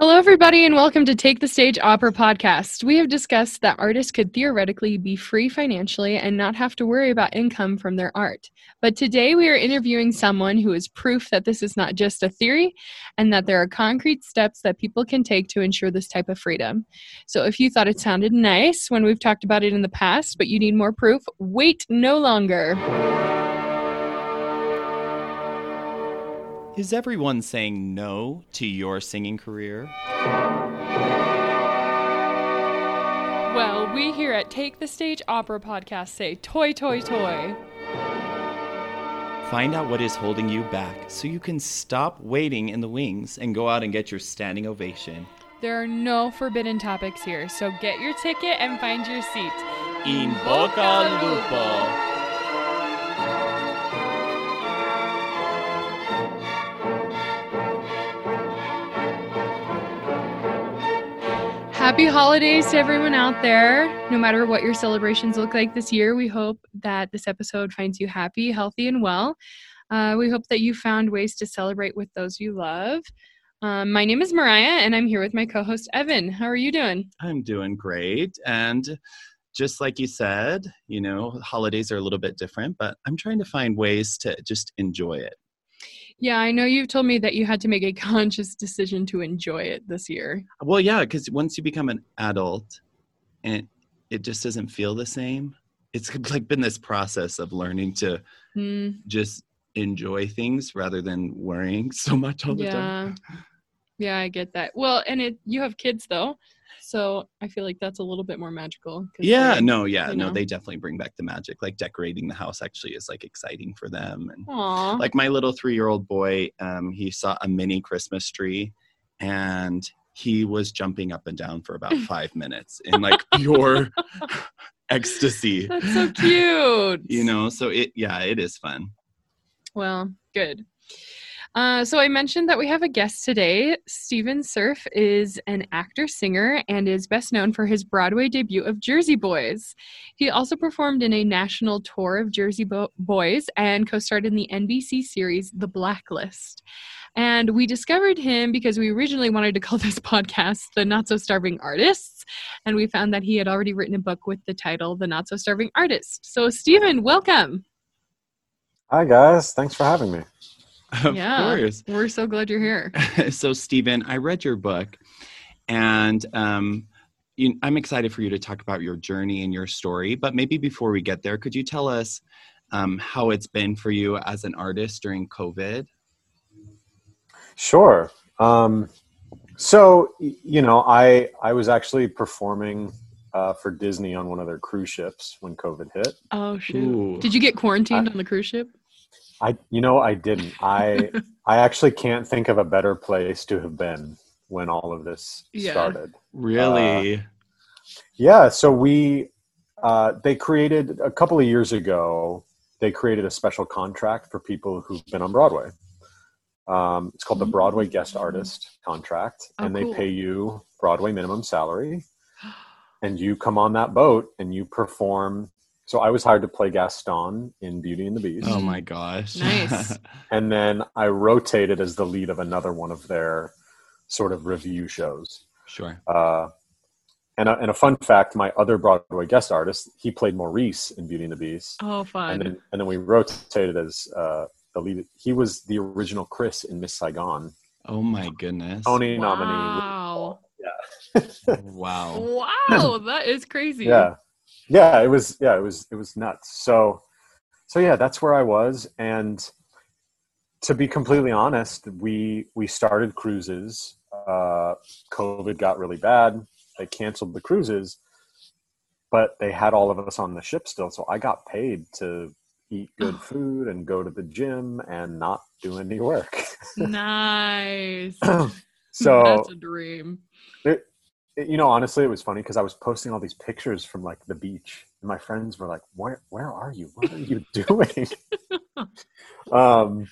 Hello, everybody, and welcome to Take the Stage Opera podcast. We have discussed that artists could theoretically be free financially and not have to worry about income from their art. But today we are interviewing someone who is proof that this is not just a theory and that there are concrete steps that people can take to ensure this type of freedom. So if you thought it sounded nice when we've talked about it in the past, but you need more proof, wait no longer. Is everyone saying no to your singing career? Well, we here at Take the Stage Opera podcast say toi, toi, toi. Find out what is holding you back so you can stop waiting in the wings and go out and get your standing ovation. There are no forbidden topics here, so get your ticket and find your seat. In Boca Lupo. Happy holidays to everyone out there. No matter what your celebrations look like this year, we hope that this episode finds you happy, healthy, and well. Uh, we hope that you found ways to celebrate with those you love. Um, my name is Mariah, and I'm here with my co host, Evan. How are you doing? I'm doing great. And just like you said, you know, holidays are a little bit different, but I'm trying to find ways to just enjoy it. Yeah, I know you've told me that you had to make a conscious decision to enjoy it this year. Well, yeah, because once you become an adult and it just doesn't feel the same, it's like been this process of learning to mm. just enjoy things rather than worrying so much all the yeah. time. Yeah, I get that. Well, and it you have kids though. So I feel like that's a little bit more magical. Yeah, no, yeah, no, know. they definitely bring back the magic. Like decorating the house actually is like exciting for them. And Aww. like my little three year old boy, um, he saw a mini Christmas tree and he was jumping up and down for about five minutes in like pure ecstasy. That's so cute. you know, so it yeah, it is fun. Well, good. Uh, so I mentioned that we have a guest today. Stephen Cerf is an actor singer and is best known for his Broadway debut of Jersey Boys. He also performed in a national tour of Jersey Bo- Boys and co-starred in the NBC series The Blacklist. And we discovered him because we originally wanted to call this podcast The Not So Starving Artists. And we found that he had already written a book with the title The Not So Starving Artist. So, Stephen, welcome. Hi, guys. Thanks for having me. Of yeah, course. We're so glad you're here. so, Stephen, I read your book, and um, you, I'm excited for you to talk about your journey and your story. But maybe before we get there, could you tell us um, how it's been for you as an artist during COVID? Sure. Um, so, you know, I I was actually performing uh, for Disney on one of their cruise ships when COVID hit. Oh shoot! Ooh. Did you get quarantined I, on the cruise ship? I, you know, I didn't. I, I actually can't think of a better place to have been when all of this yeah. started. Really? Uh, yeah. So we, uh, they created a couple of years ago. They created a special contract for people who've been on Broadway. Um, it's called the Broadway Guest Artist Contract, oh, and they cool. pay you Broadway minimum salary. And you come on that boat and you perform so I was hired to play Gaston in Beauty and the Beast. Oh my gosh. Nice. and then I rotated as the lead of another one of their sort of revue shows. Sure. Uh, and, a, and a fun fact, my other Broadway guest artist, he played Maurice in Beauty and the Beast. Oh, fun. And then, and then we rotated as uh, the lead. He was the original Chris in Miss Saigon. Oh my goodness. Tony wow. nominee. Wow. Yeah. wow. Wow, that is crazy. Yeah yeah it was yeah it was it was nuts. So so yeah that's where i was. And to be completely honest we we started cruises. Uh covid got really bad. They canceled the cruises but they had all of us on the ship still. So i got paid to eat good food and go to the gym and not do any work. Nice. So that's a dream you know, honestly, it was funny because I was posting all these pictures from like the beach, and my friends were like, "Where, where are you? What are you doing?" um,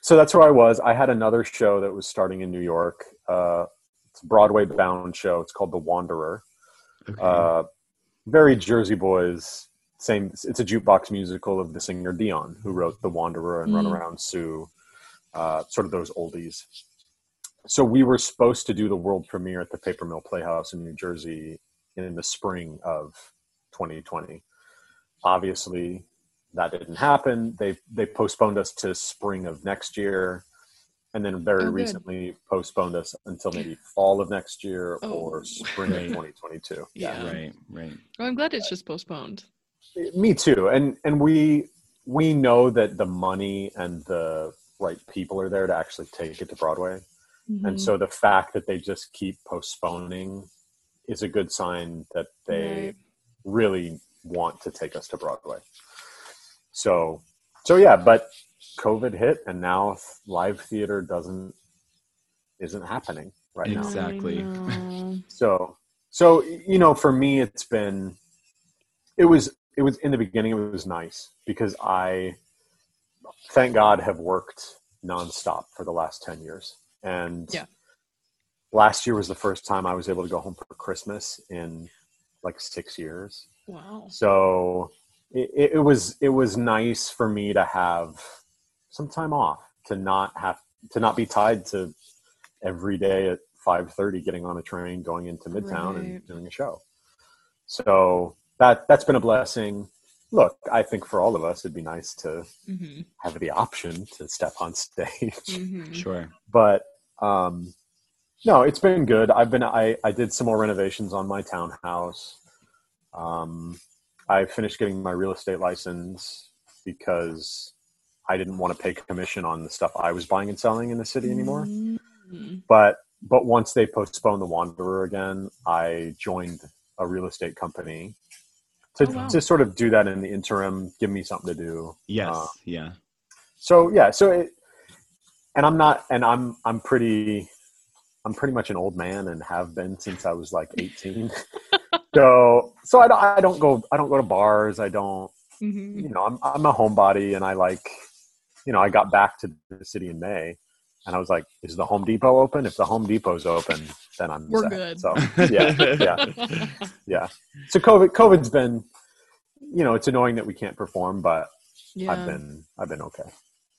so that's where I was. I had another show that was starting in New York. Uh, it's a Broadway bound show. It's called The Wanderer. Okay. Uh, very Jersey Boys. Same. It's a jukebox musical of the singer Dion, who wrote The Wanderer and mm. Run Around Sue. Uh, sort of those oldies. So we were supposed to do the world premiere at the Paper Mill Playhouse in New Jersey in the spring of 2020. Obviously, that didn't happen. They they postponed us to spring of next year, and then very Oh, recently postponed us until maybe fall of next year Oh. or spring of Right. 2022. Yeah. Right, right. Well, I'm glad it's just postponed. me too and and we we know that the money and the right people are there to actually take it to broadway Mm-hmm. and so the fact that they just keep postponing is a good sign that they Right. really want to take us to broadway so so yeah but covid hit and now live theater doesn't isn't happening right now Exactly. So so you know for me it's been it was it was in the beginning it was nice because i thank god have worked nonstop for the last 10 years and Yeah. last year was the first time i was able to go home for christmas in like six years wow. so it, it, it was it was nice for me to have some time off to not have to not be tied to every day at 5.30 getting on a train going into midtown Right. and doing a show so that that's been a blessing look i think for all of us it'd be nice to Mm-hmm. have the option to step on stage Mm-hmm. Sure. but um no it's been good i've been i i did some more renovations on my townhouse um i finished getting my real estate license because i didn't want to pay commission on the stuff i was buying and selling in the city anymore Mhm. but but once they postponed the wanderer again i joined a real estate company to, Oh, wow. to sort of do that in the interim give me something to do Yes. Uh, yeah. so yeah so it and i'm not and i'm i'm pretty i'm pretty much an old man and have been since i was like 18 so so I, don't- I don't go i don't go to bars i don't Mhm. you know i'm, I'm a homebody and i like you know i got back to the city in may and i was like is the home depot open if the home depot's open then i'm We're set. good. so yeah yeah yeah so covid covid's been you know it's annoying that we can't perform but yeah. i've been i've been okay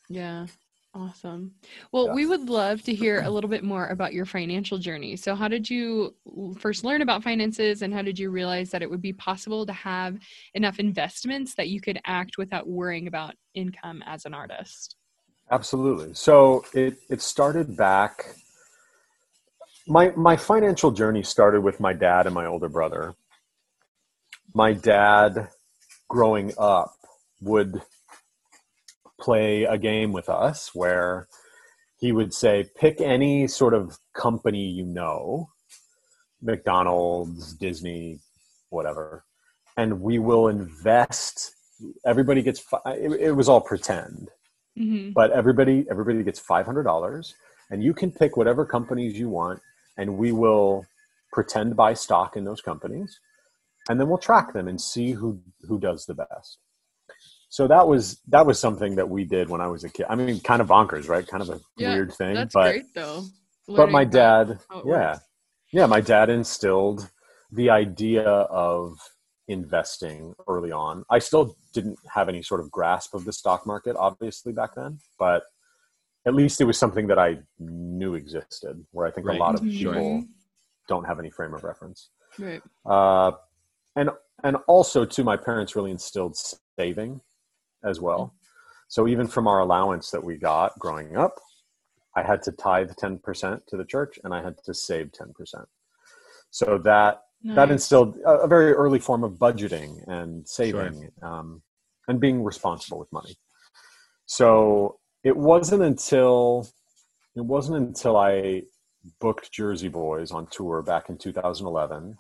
Yeah. Awesome. Well, Yeah. we would love to hear a little bit more about your financial journey. So, how did you first learn about finances and how did you realize that it would be possible to have enough investments that you could act without worrying about income as an artist? Absolutely. So it it started back. My my financial journey started with my dad and my older brother. My dad, growing up, would play a game with us where he would say, "Pick any sort of company you know, McDonald's, Disney, whatever, and we will invest." Everybody gets. It, it was all pretend Mm-hmm. but everybody everybody gets $500 and you can pick whatever companies you want and we will pretend buy stock in those companies and then we'll track them and see who who does the best so that was that was something that we did when i was a kid i mean kind of bonkers right kind of a Yeah, weird thing That's but great, though. but my dad yeah works. yeah my dad instilled the idea of investing early on i still didn't have any sort of grasp of the stock market obviously back then but at least it was something that i knew existed where i think Right. a lot of Mhm. people don't have any frame of reference Right. uh, and and also too my parents really instilled saving as well. So even from our allowance that we got growing up i had to tithe 10% to the church and i had to save 10% so that that instilled a, a very early form of budgeting and saving um, and being responsible with money. So it wasn't until it wasn't until i booked jersey boys on tour back in 2011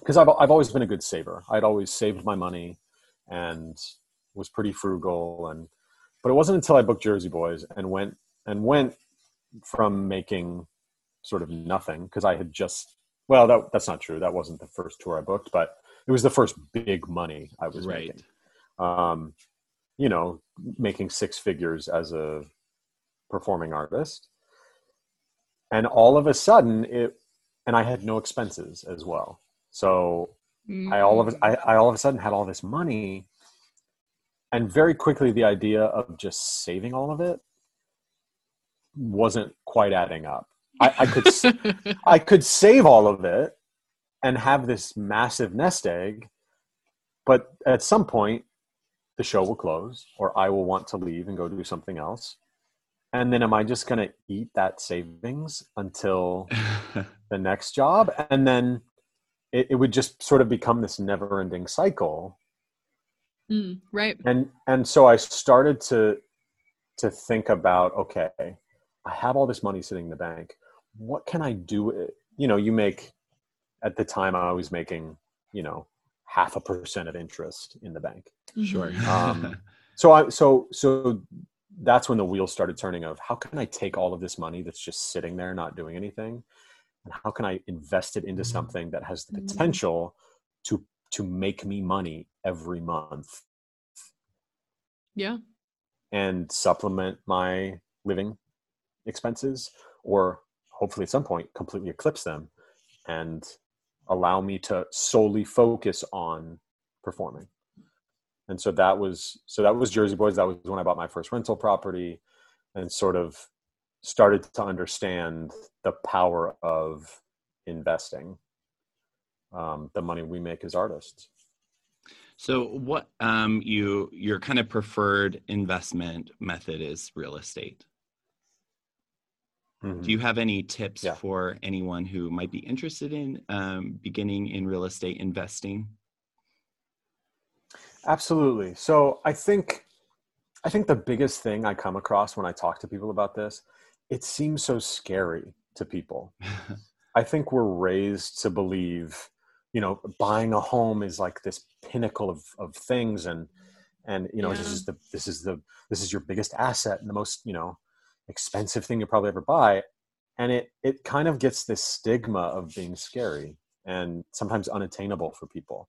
because I've, I've always been a good saver. I'd always saved my money and was pretty frugal and but it wasn't until i booked jersey boys and went and went from making sort of nothing because i had just well that, that's not true. That wasn't the first tour i booked but it was the first big money i was Right. making. Um, you know making six figures as a performing artist. And all of a sudden it and i had no expenses as well. So I all of I, I all of a sudden had all this money, and very quickly the idea of just saving all of it wasn't quite adding up. I, I could I could save all of it and have this massive nest egg, but at some point the show will close or I will want to leave and go do something else. And then am I just going to eat that savings until the next job? And then it, it would just sort of become this never ending cycle. Mm, right. And and so I started to to think about okay, I have all this money sitting in the bank. What can I do? it? You know, you make at the time I was making, you know, half a percent of interest in the bank. sure. Mhm. Um, So I so so that's when the wheels started turning of how can I take all of this money that's just sitting there not doing anything and how can I invest it into Mhm. something that has the Mhm. potential to to make me money every month. Yeah. and supplement my living expenses or hopefully at some point completely eclipse them and allow me to solely focus on performing. And so that was so that was jersey boys. That was when i bought my first rental property and sort of started to understand the power of investing um, the money we make as artists So, what um, you your kind of preferred investment method is real estate. Do you have any tips Yeah. for anyone who might be interested in um, beginning in real estate investing? Absolutely. So I think I think the biggest thing I come across when I talk to people about this, it seems so scary to people. I think we're raised to believe, you know, buying a home is like this pinnacle of, of things and and you know, this is the this is the this is your biggest asset and the most, you know, expensive thing you'll probably ever buy. And it it kind of gets this stigma of being scary and sometimes unattainable for people.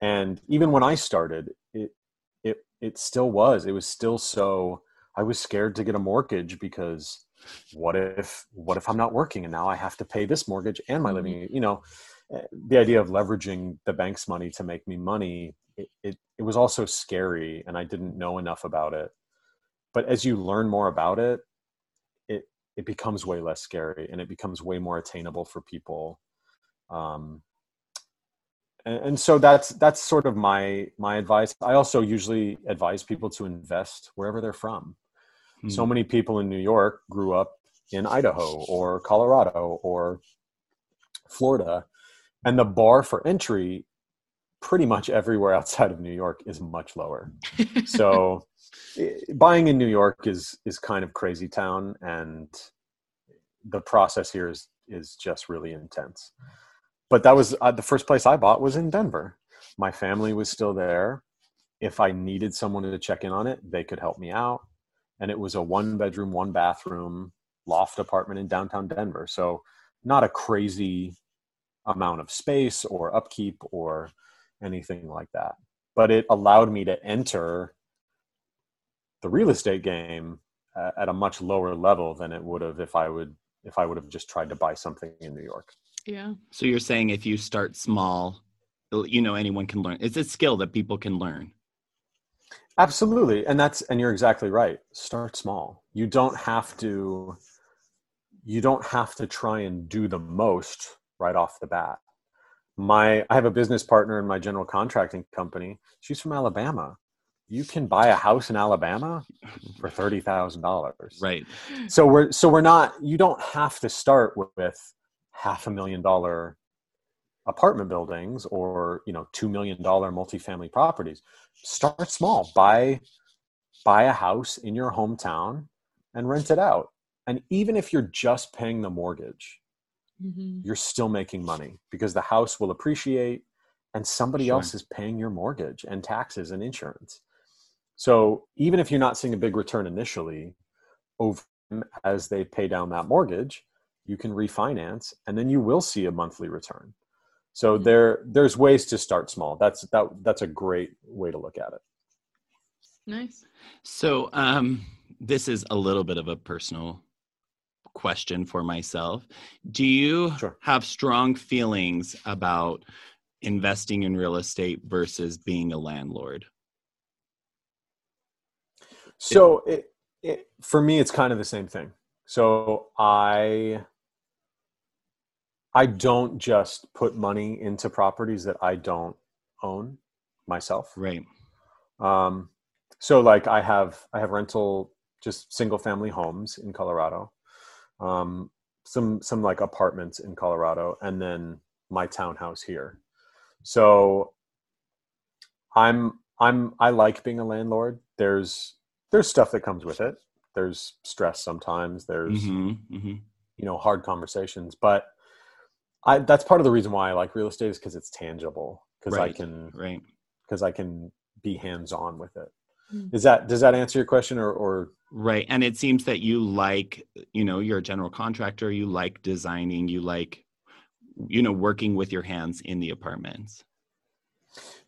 And even when i started it it it still was it was still so i was scared to get a mortgage because what if what if i'm not working and now i have to pay this mortgage and my living mm-hmm. you know the idea of leveraging the bank's money to make me money it, it, it was also scary and i didn't know enough about it. But as you learn more about it it it becomes way less scary and it becomes way more attainable for people. Um, and, and so that's that's sort of my my advice. I also usually advise people to invest wherever they're from. So Hmm. many people in new york grew up in idaho or colorado or florida and the bar for entry pretty much everywhere outside of new york is much lower. So eh, buying in new york is is kind of crazy town and the process here is is just really intense. But that was uh, the first place i bought was in denver. My family was still there. If i needed someone to check in on it they could help me out. And it was a one bedroom one bathroom loft apartment in downtown denver. So not a crazy amount of space or upkeep or anything like that but it allowed me to enter the real estate game at a much lower level than it would have if i would if i would have just tried to buy something in new york yeah. So you're saying if you start small, you know anyone can learn. It's a skill that people can learn. absolutely and that's and you're exactly right start small you don't have to you don't have to try and do the most right off the bat. My i have a business partner in my general contracting company. She's from alabama. You can buy a house in alabama for $30000 Right. so we're so we're not you don't have to start with, with half a million dollar apartment buildings or you know two million dollar multifamily properties. Start small. Buy buy a house in your hometown and rent it out. And even if you're just paying the mortgage Mhm. you're still making money because the house will appreciate and somebody Sure. else is paying your mortgage and taxes and insurance. So even if you're not seeing a big return initially, over as they pay down that mortgage, you can refinance and then you will see a monthly return. So Mhm. there there's ways to start small. That's that that's a great way to look at it. Nice. So um, this is a little bit of a personal question for myself. Do you Sure. have strong feelings about investing in real estate versus being a landlord? So it, it for me it's kind of the same thing. So I I don't just put money into properties that I don't own myself. Right. Um, so like I have I have rental just single family homes in Colorado, um, some some like apartments in Colorado, and then my townhouse here. So I'm I'm I like being a landlord. There's there's stuff that comes with it. There's stress sometimes. There's Mm-hmm, mm-hmm. you know hard conversations, but I that's part of the reason why I like real estate is because it's tangible. Because I can Right. because I can be hands on with it. Mm. Is that does that answer your question or or Right. And it seems that you like, you know, you're a general contractor, you like designing, you like, you know, working with your hands in the apartments.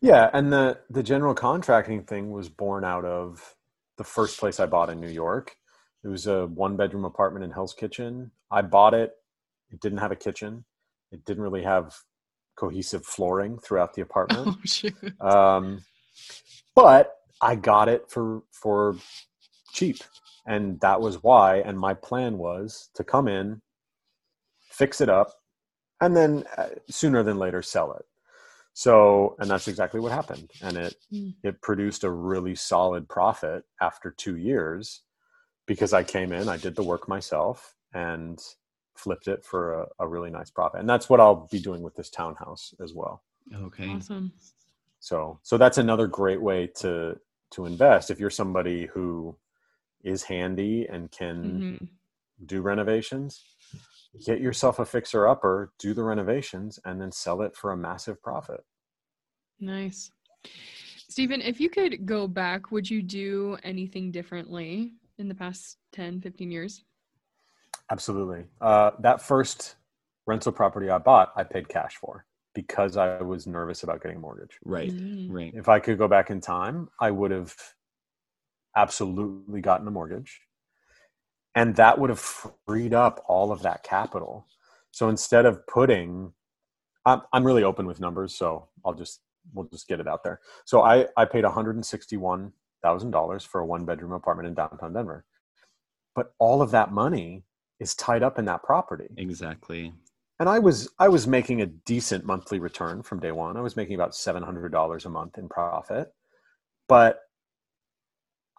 Yeah, and the the general contracting thing was born out of the first place I bought in New York. It was a one bedroom apartment in Hell's Kitchen. I bought it. It didn't have a kitchen. It didn't really have cohesive flooring throughout the apartment. Oh shoot. um, but I got it for for cheap, and that was why. And my plan was to come in, fix it up, and then uh, sooner than later sell it. So, and that's exactly what happened, and it Mm. it produced a really solid profit after two years because I came in, I did the work myself, and flipped it for a, a really nice profit. And that's what I'll be doing with this townhouse as well Okay. Awesome. so so that's another great way to to invest if you're somebody who is handy and can Mhm. do renovations get yourself a fixer upper do the renovations and then sell it for a massive profit Nice. Stephen, if you could go back, would you do anything differently in the past 10, 15 years? absolutely uh, that first rental property i bought i paid cash for because i was nervous about getting a mortgage Right. Mm. Right. if i could go back in time i would have absolutely gotten a mortgage. And that would have freed up all of that capital. So instead of putting i'm, I'm really open with numbers so i'll just we'll just get it out there. So i i paid $161000 for a one bedroom apartment in downtown denver. But all of that money is tied up in that property. Exactly. and I was I was making a decent monthly return from day one. I was making about seven hundred dollars a month in profit, but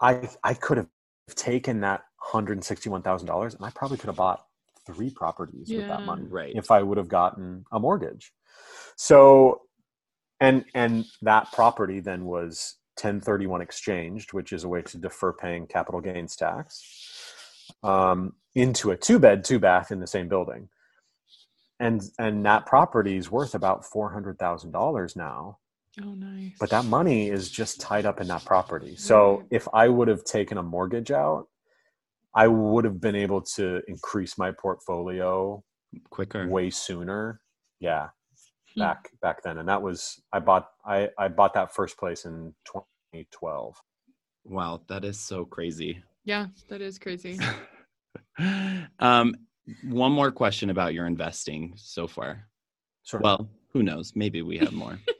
I I could have taken that hundred and sixty one thousand dollars and I probably could have bought three properties with that money Right. if I would have gotten a mortgage. So, and and that property then was ten thirty one exchanged, which is a way to defer paying capital gains tax, um, into a two bed two bath in the same building and and that property is worth about four hundred thousand dollars now. Oh, nice. But that money is just tied up in that property. So Right. if I would have taken a mortgage out, I would have been able to increase my portfolio Quicker. way sooner. Yeah, Hmm. back back then, and that was I bought I I bought that first place in 2012. Wow. That is so crazy. Yeah, that is crazy. um, one more question about your investing so far. Sure. Well, who knows? Maybe we have more.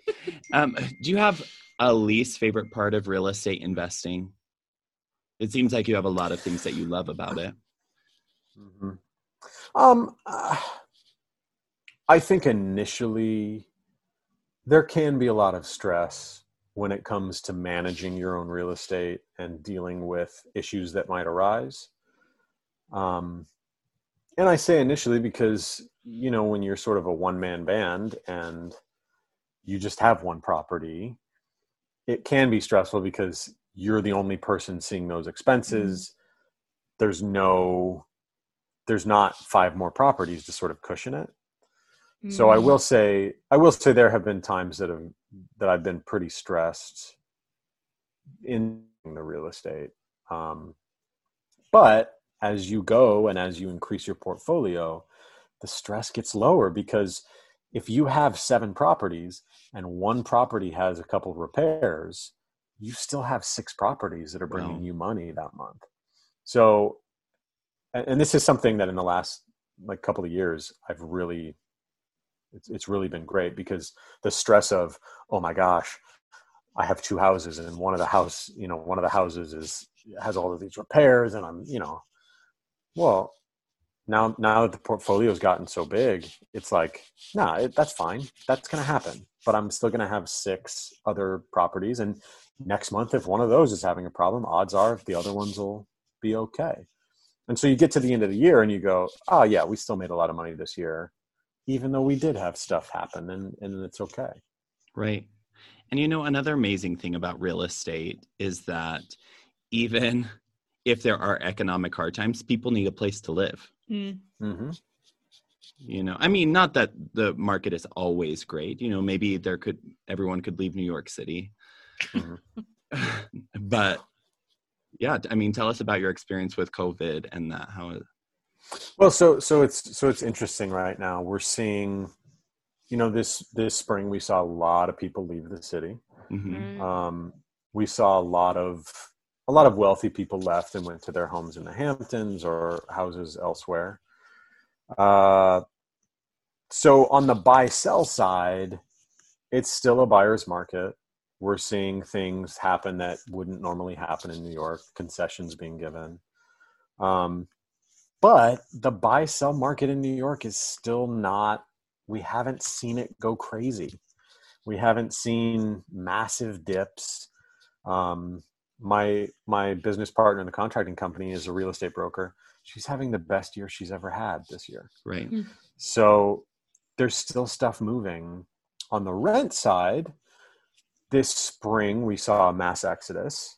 um, do you have a least favorite part of real estate investing? It seems like you have a lot of things that you love about it. Mhm. Um, uh, I think initially there can be a lot of stress when it comes to managing your own real estate and dealing with issues that might arise. Um, and I say initially because you know when you're sort of a one man band and you just have one property, it can be stressful because you're the only person seeing those expenses. There's no there's not five more properties to sort of cushion it. So I Mm. will say I will say there have been times that have that I've been pretty stressed in the real estate. Um, but as you go and as you increase your portfolio, the stress gets lower because if you have seven properties and one property has a couple repairs, you still have six properties that are bringing Wow. you money that month. So, and and this is something that in the last like couple of years I've really it's, it's really been great because the stress of oh my gosh i have two houses and one of the house you know one of the houses is has all of these repairs and i'm you know well now now that the portfolio's gotten so big it's like nah it, that's fine. That's going to happen. But i'm still going to have six other properties. And next month if one of those is having a problem odds are the other ones will be okay. And so you get to the end of the year and you go oh yeah we still made a lot of money this year even though we did have stuff happen and, and it's okay. Right. And you know another amazing thing about real estate is that even if there are economic hard times people need a place to live Mm. mm-hmm. you know i mean not that the market is always great you know maybe there could everyone could leave new york city Mhm. but yeah i mean tell us about your experience with covid and that how it, Well, so so it's so it's interesting right now. We're seeing, you know, this this spring we saw a lot of people leave the city. mhm. Um, we saw a lot of a lot of wealthy people left and went to their homes in the Hamptons or houses elsewhere. Uh, so on the buy sell side, it's still a buyer's market. We're seeing things happen that wouldn't normally happen in New York, concessions being given. Um, but the buy sell market in New York is still not, we haven't seen it go crazy. We haven't seen massive dips. Um, my my business partner in the contracting company is a real estate broker. She's having the best year she's ever had this year. right So there's still stuff moving. On the rent side, this spring we saw a mass exodus.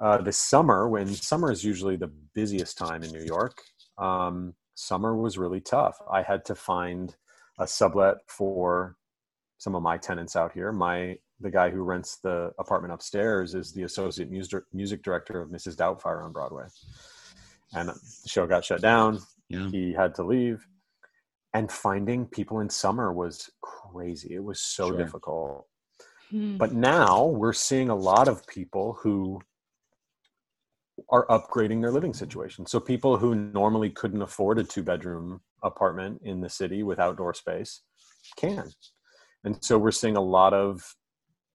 Uh, this summer, when summer is usually the busiest time in New York, um, summer was really tough. I had to find a sublet for some of my tenants out here. My the guy who rents the apartment upstairs is the associate music music director of Mrs. Doubtfire on Broadway, and the show got shut down. Yeah. He had to leave. And finding people in summer was crazy. It was so Sure. difficult. Hmm. but now we're seeing a lot of people who are upgrading their living situation. So people who normally couldn't afford a two bedroom apartment in the city with outdoor space can. And so we're seeing a lot of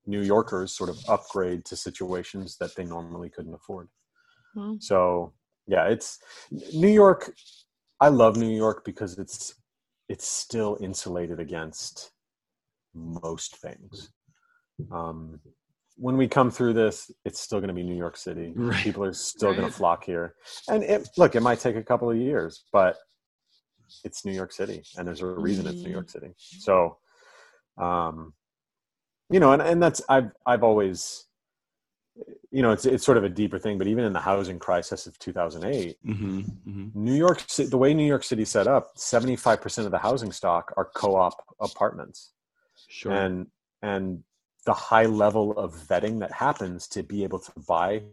new yorkers sort of upgrade to situations that they normally couldn't afford Well, so yeah, it's New York. I love New York because it's it's still insulated against most things. Um, when we come through this, it's still going to be New York City. Right. People are still going to flock here, and it, look, it might take a couple of years, but it's New York City, and there's a reason it's New Mhm. York City. So, um, you know, and, and that's I've I've always, you know, it's it's sort of a deeper thing, but even in the housing crisis of 2008, hmm hmm New York City, the way New York City set up, 75% of the housing stock are co-op apartments. sure And and the high level of vetting that happens to be able to buy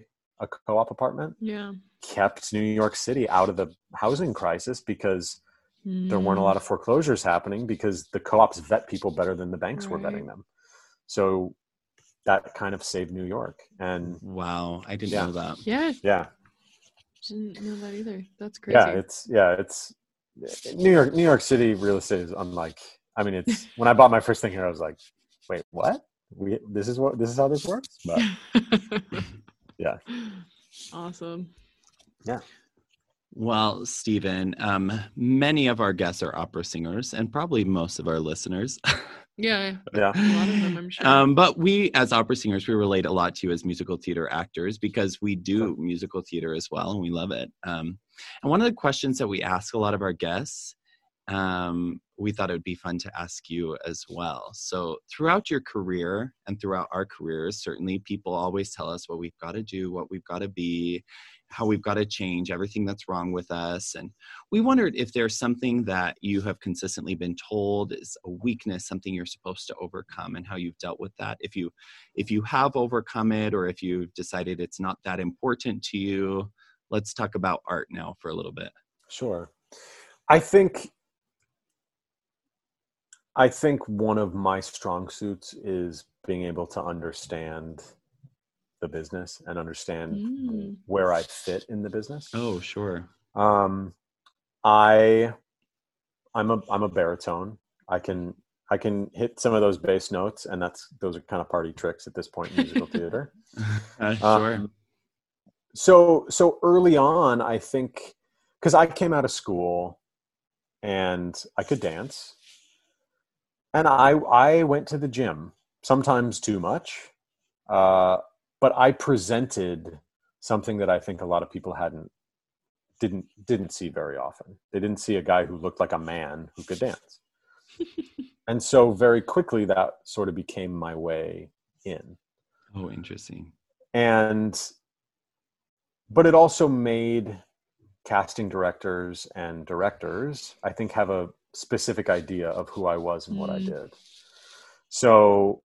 a co-op apartment yeah. kept New York City out of the housing crisis because there weren't a Mm. lot of foreclosures happening because the co-ops vet people better than the banks were Right. vetting them. So that kind of saved New York. And wow i didn't Yeah. know that Yeah, yeah, didn't know that either. That's crazy. yeah it's yeah it's new york new york city real estate is unlike i mean it's when i bought my first thing here i was like wait what we this is what this is how this works but Yeah. Awesome. Yeah. Well, Stephen, um, many of our guests are opera singers, and probably most of our listeners. Yeah, yeah a lot of them, I'm sure. Um, but we, as opera singers, we relate a lot to you as musical theater actors because we do musical theater as well, and we love it. Um, and one of the questions that we ask a lot of our guests, um, we thought it would be fun to ask you as well. So, throughout your career and throughout our careers, certainly people always tell us what we've got to do, what we've got to be, how we've got to change, everything that's wrong with us. And we wondered if there's something that you have consistently been told is a weakness, something you're supposed to overcome, and how you've dealt with that. If you if you have overcome it, or if you've decided it's not that important to you, let's talk about art now for a little bit. sure i think i think one of my strong suits is being able to understand the business and understand Mm. where i fit in the business Oh, sure. Um, I, I'm a I'm a baritone. I can I can hit some of those bass notes, and that's those are kind of party tricks at this point in musical theater. Uh, sure. Um, so so early on, I think because I came out of school and I could dance. And I I went to the gym sometimes too much, uh, but I presented something that I think a lot of people hadn't didn't didn't see very often. They didn't see a guy who looked like a man who could dance. and so very quickly that sort of became my way in. Oh, interesting. And but it also made casting directors and directors I think have a specific idea of who I was and what I Mm. did. So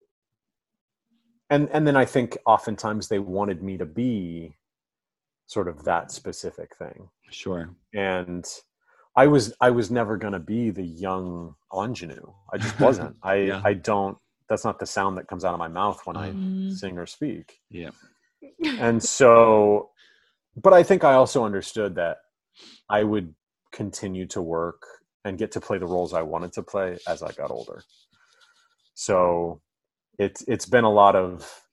and and then I think oftentimes they wanted me to be sort of that specific thing Sure. and I was I was never going to be the young ingenue. I just wasn't. I Yeah. I don't. That's not the sound that comes out of my mouth when I Mm. sing or speak. Yeah. And so, but I think I also understood that I would continue to work and get to play the roles I wanted to play as I got older. So, it's it's been a lot of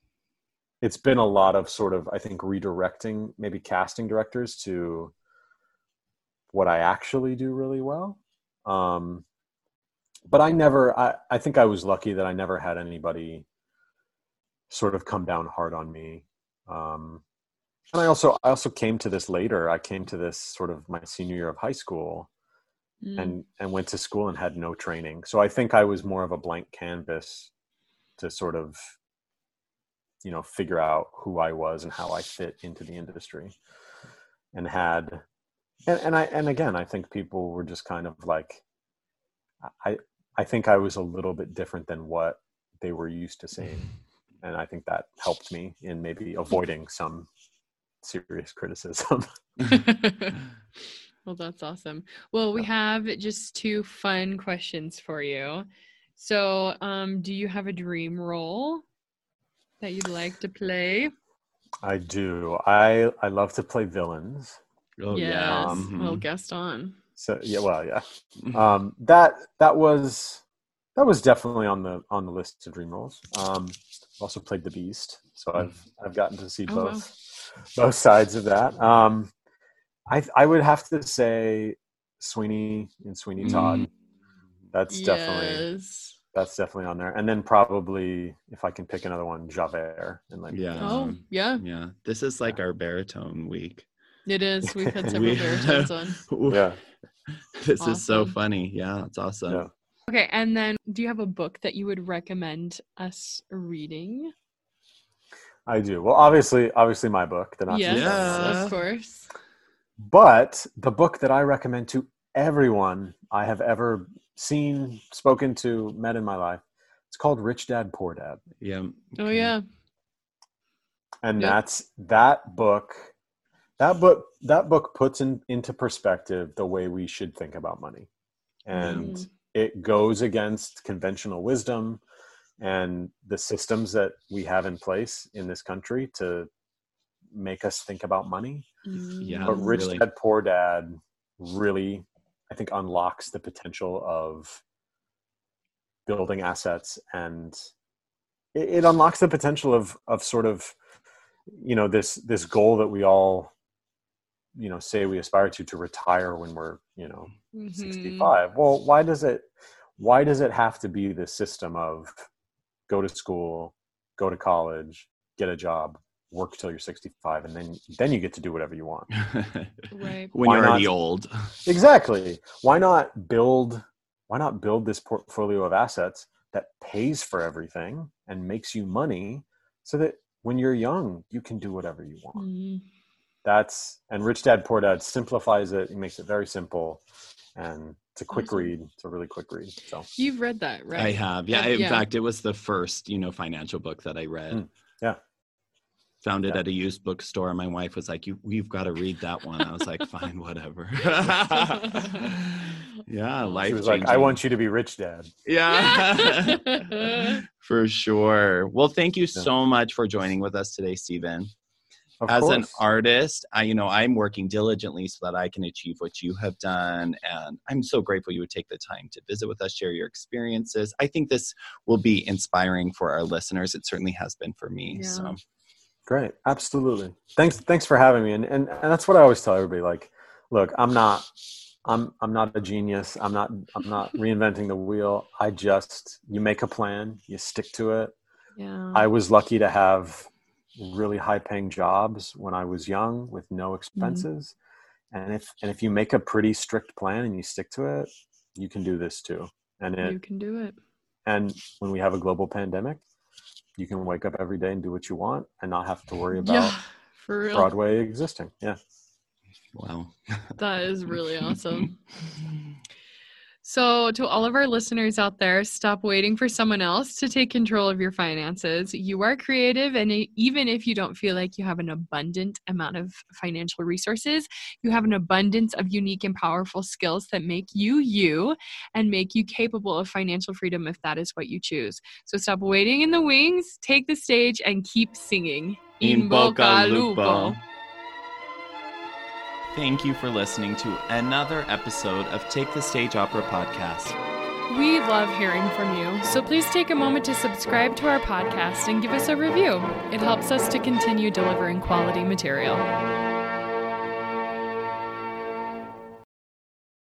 it's been a lot of sort of I think redirecting maybe casting directors to what I actually do really well. Um, but I never, I, I think I was lucky that I never had anybody sort of come down hard on me. Um, and I also, I also came to this later. I came to this sort of my senior year of high school Mm. and, and went to school and had no training. So I think I was more of a blank canvas to sort of, you know, figure out who I was and how I fit into the industry and had and, and I and again I think people were just kind of like I I think I was a little bit different than what they were used to seeing. And I think that helped me in maybe avoiding some serious criticism. well, that's awesome. Well, we have just two fun questions for you. So, um, do you have a dream role that you'd like to play? I do. I I love to play villains. Oh yes, yeah. Um, little Mhm. Gaston. So yeah, well, yeah. Um, that that was that was definitely on the on the list of dream roles. Um, also played the Beast, so I've I've gotten to see Oh, wow. both both sides of that. Um, I I would have to say Sweeney and Sweeney Todd. Mm. That's definitely that's definitely on there. And then probably if I can pick another one, Javert and like Yeah. Oh, yeah, Yeah. This is like our baritone week. it is. We've had several We- baritones on. yeah. This is so funny. Yeah, it's awesome. Yeah. Okay, and then do you have a book that you would recommend us reading? I do. Well, obviously, obviously my book, the Nazi yes, Yeah. of course. But the book that I recommend to everyone I have ever seen, spoken to, met in my life, it's called Rich Dad Poor Dad. Yeah. Oh yeah. And Yep. that's that book that book that book puts in, into perspective the way we should think about money. And Mm. it goes against conventional wisdom and the systems that we have in place in this country to make us think about money. Yeah. but rich really. dad poor dad really i think unlocks the potential of building assets and it, it unlocks the potential of of sort of you know this this goal that we all you know say we aspire to to retire when we're you know Mhm. 65 well why does it why does it have to be this system of go to school go to college get a job work till you're 65 and then then you get to do whatever you want Right. when Why you're not? already old. exactly why not build why not build this portfolio of assets that pays for everything and makes you money so that when you're young you can do whatever you want Mm. that's and rich dad poor dad simplifies it he makes it very simple and it's a quick Awesome. read it's a really quick read so You've read that, right? I have. Yeah. In yeah. fact, it was the first, you know, financial book that I read. Mm, yeah. Found it Yeah. at a used bookstore. My wife was like, "You, we've got to read that one." I was like, "Fine, whatever." yeah, life. she was like i want you to be rich dad Yeah. Yeah. For sure. Well, thank you so much for joining with us today, Stephen. of As an artist, I, you know, I'm working diligently so that I can achieve what you have done, and I'm so grateful you would take the time to visit with us, share your experiences. I think this will be inspiring for our listeners. It certainly has been for me. Yeah. So, Great, absolutely. Thanks, thanks for having me. And, and and that's what I always tell everybody. Like, look, I'm not, I'm I'm not a genius. I'm not I'm not reinventing the wheel. I just you make a plan, you stick to it. Yeah. I was lucky to have really high paying jobs when I was young with no mm-hmm. expenses. And if and if you make a pretty strict plan and you stick to it, you can do this too. And it you can do it. and when we have a global pandemic, you can wake up every day and do what you want and not have to worry about Yeah, for real. Broadway existing. Yeah. Wow. That is really awesome. So, to all of our listeners out there, stop waiting for someone else to take control of your finances. You are creative, and even if you don't feel like you have an abundant amount of financial resources, you have an abundance of unique and powerful skills that make you you and make you capable of financial freedom if that is what you choose. So, stop waiting in the wings, take the stage, and keep singing. In boca lupo. Thank you for listening to another episode of Take the Stage Opera podcast. We love hearing from you, so please take a moment to subscribe to our podcast and give us a review. It helps us to continue delivering quality material.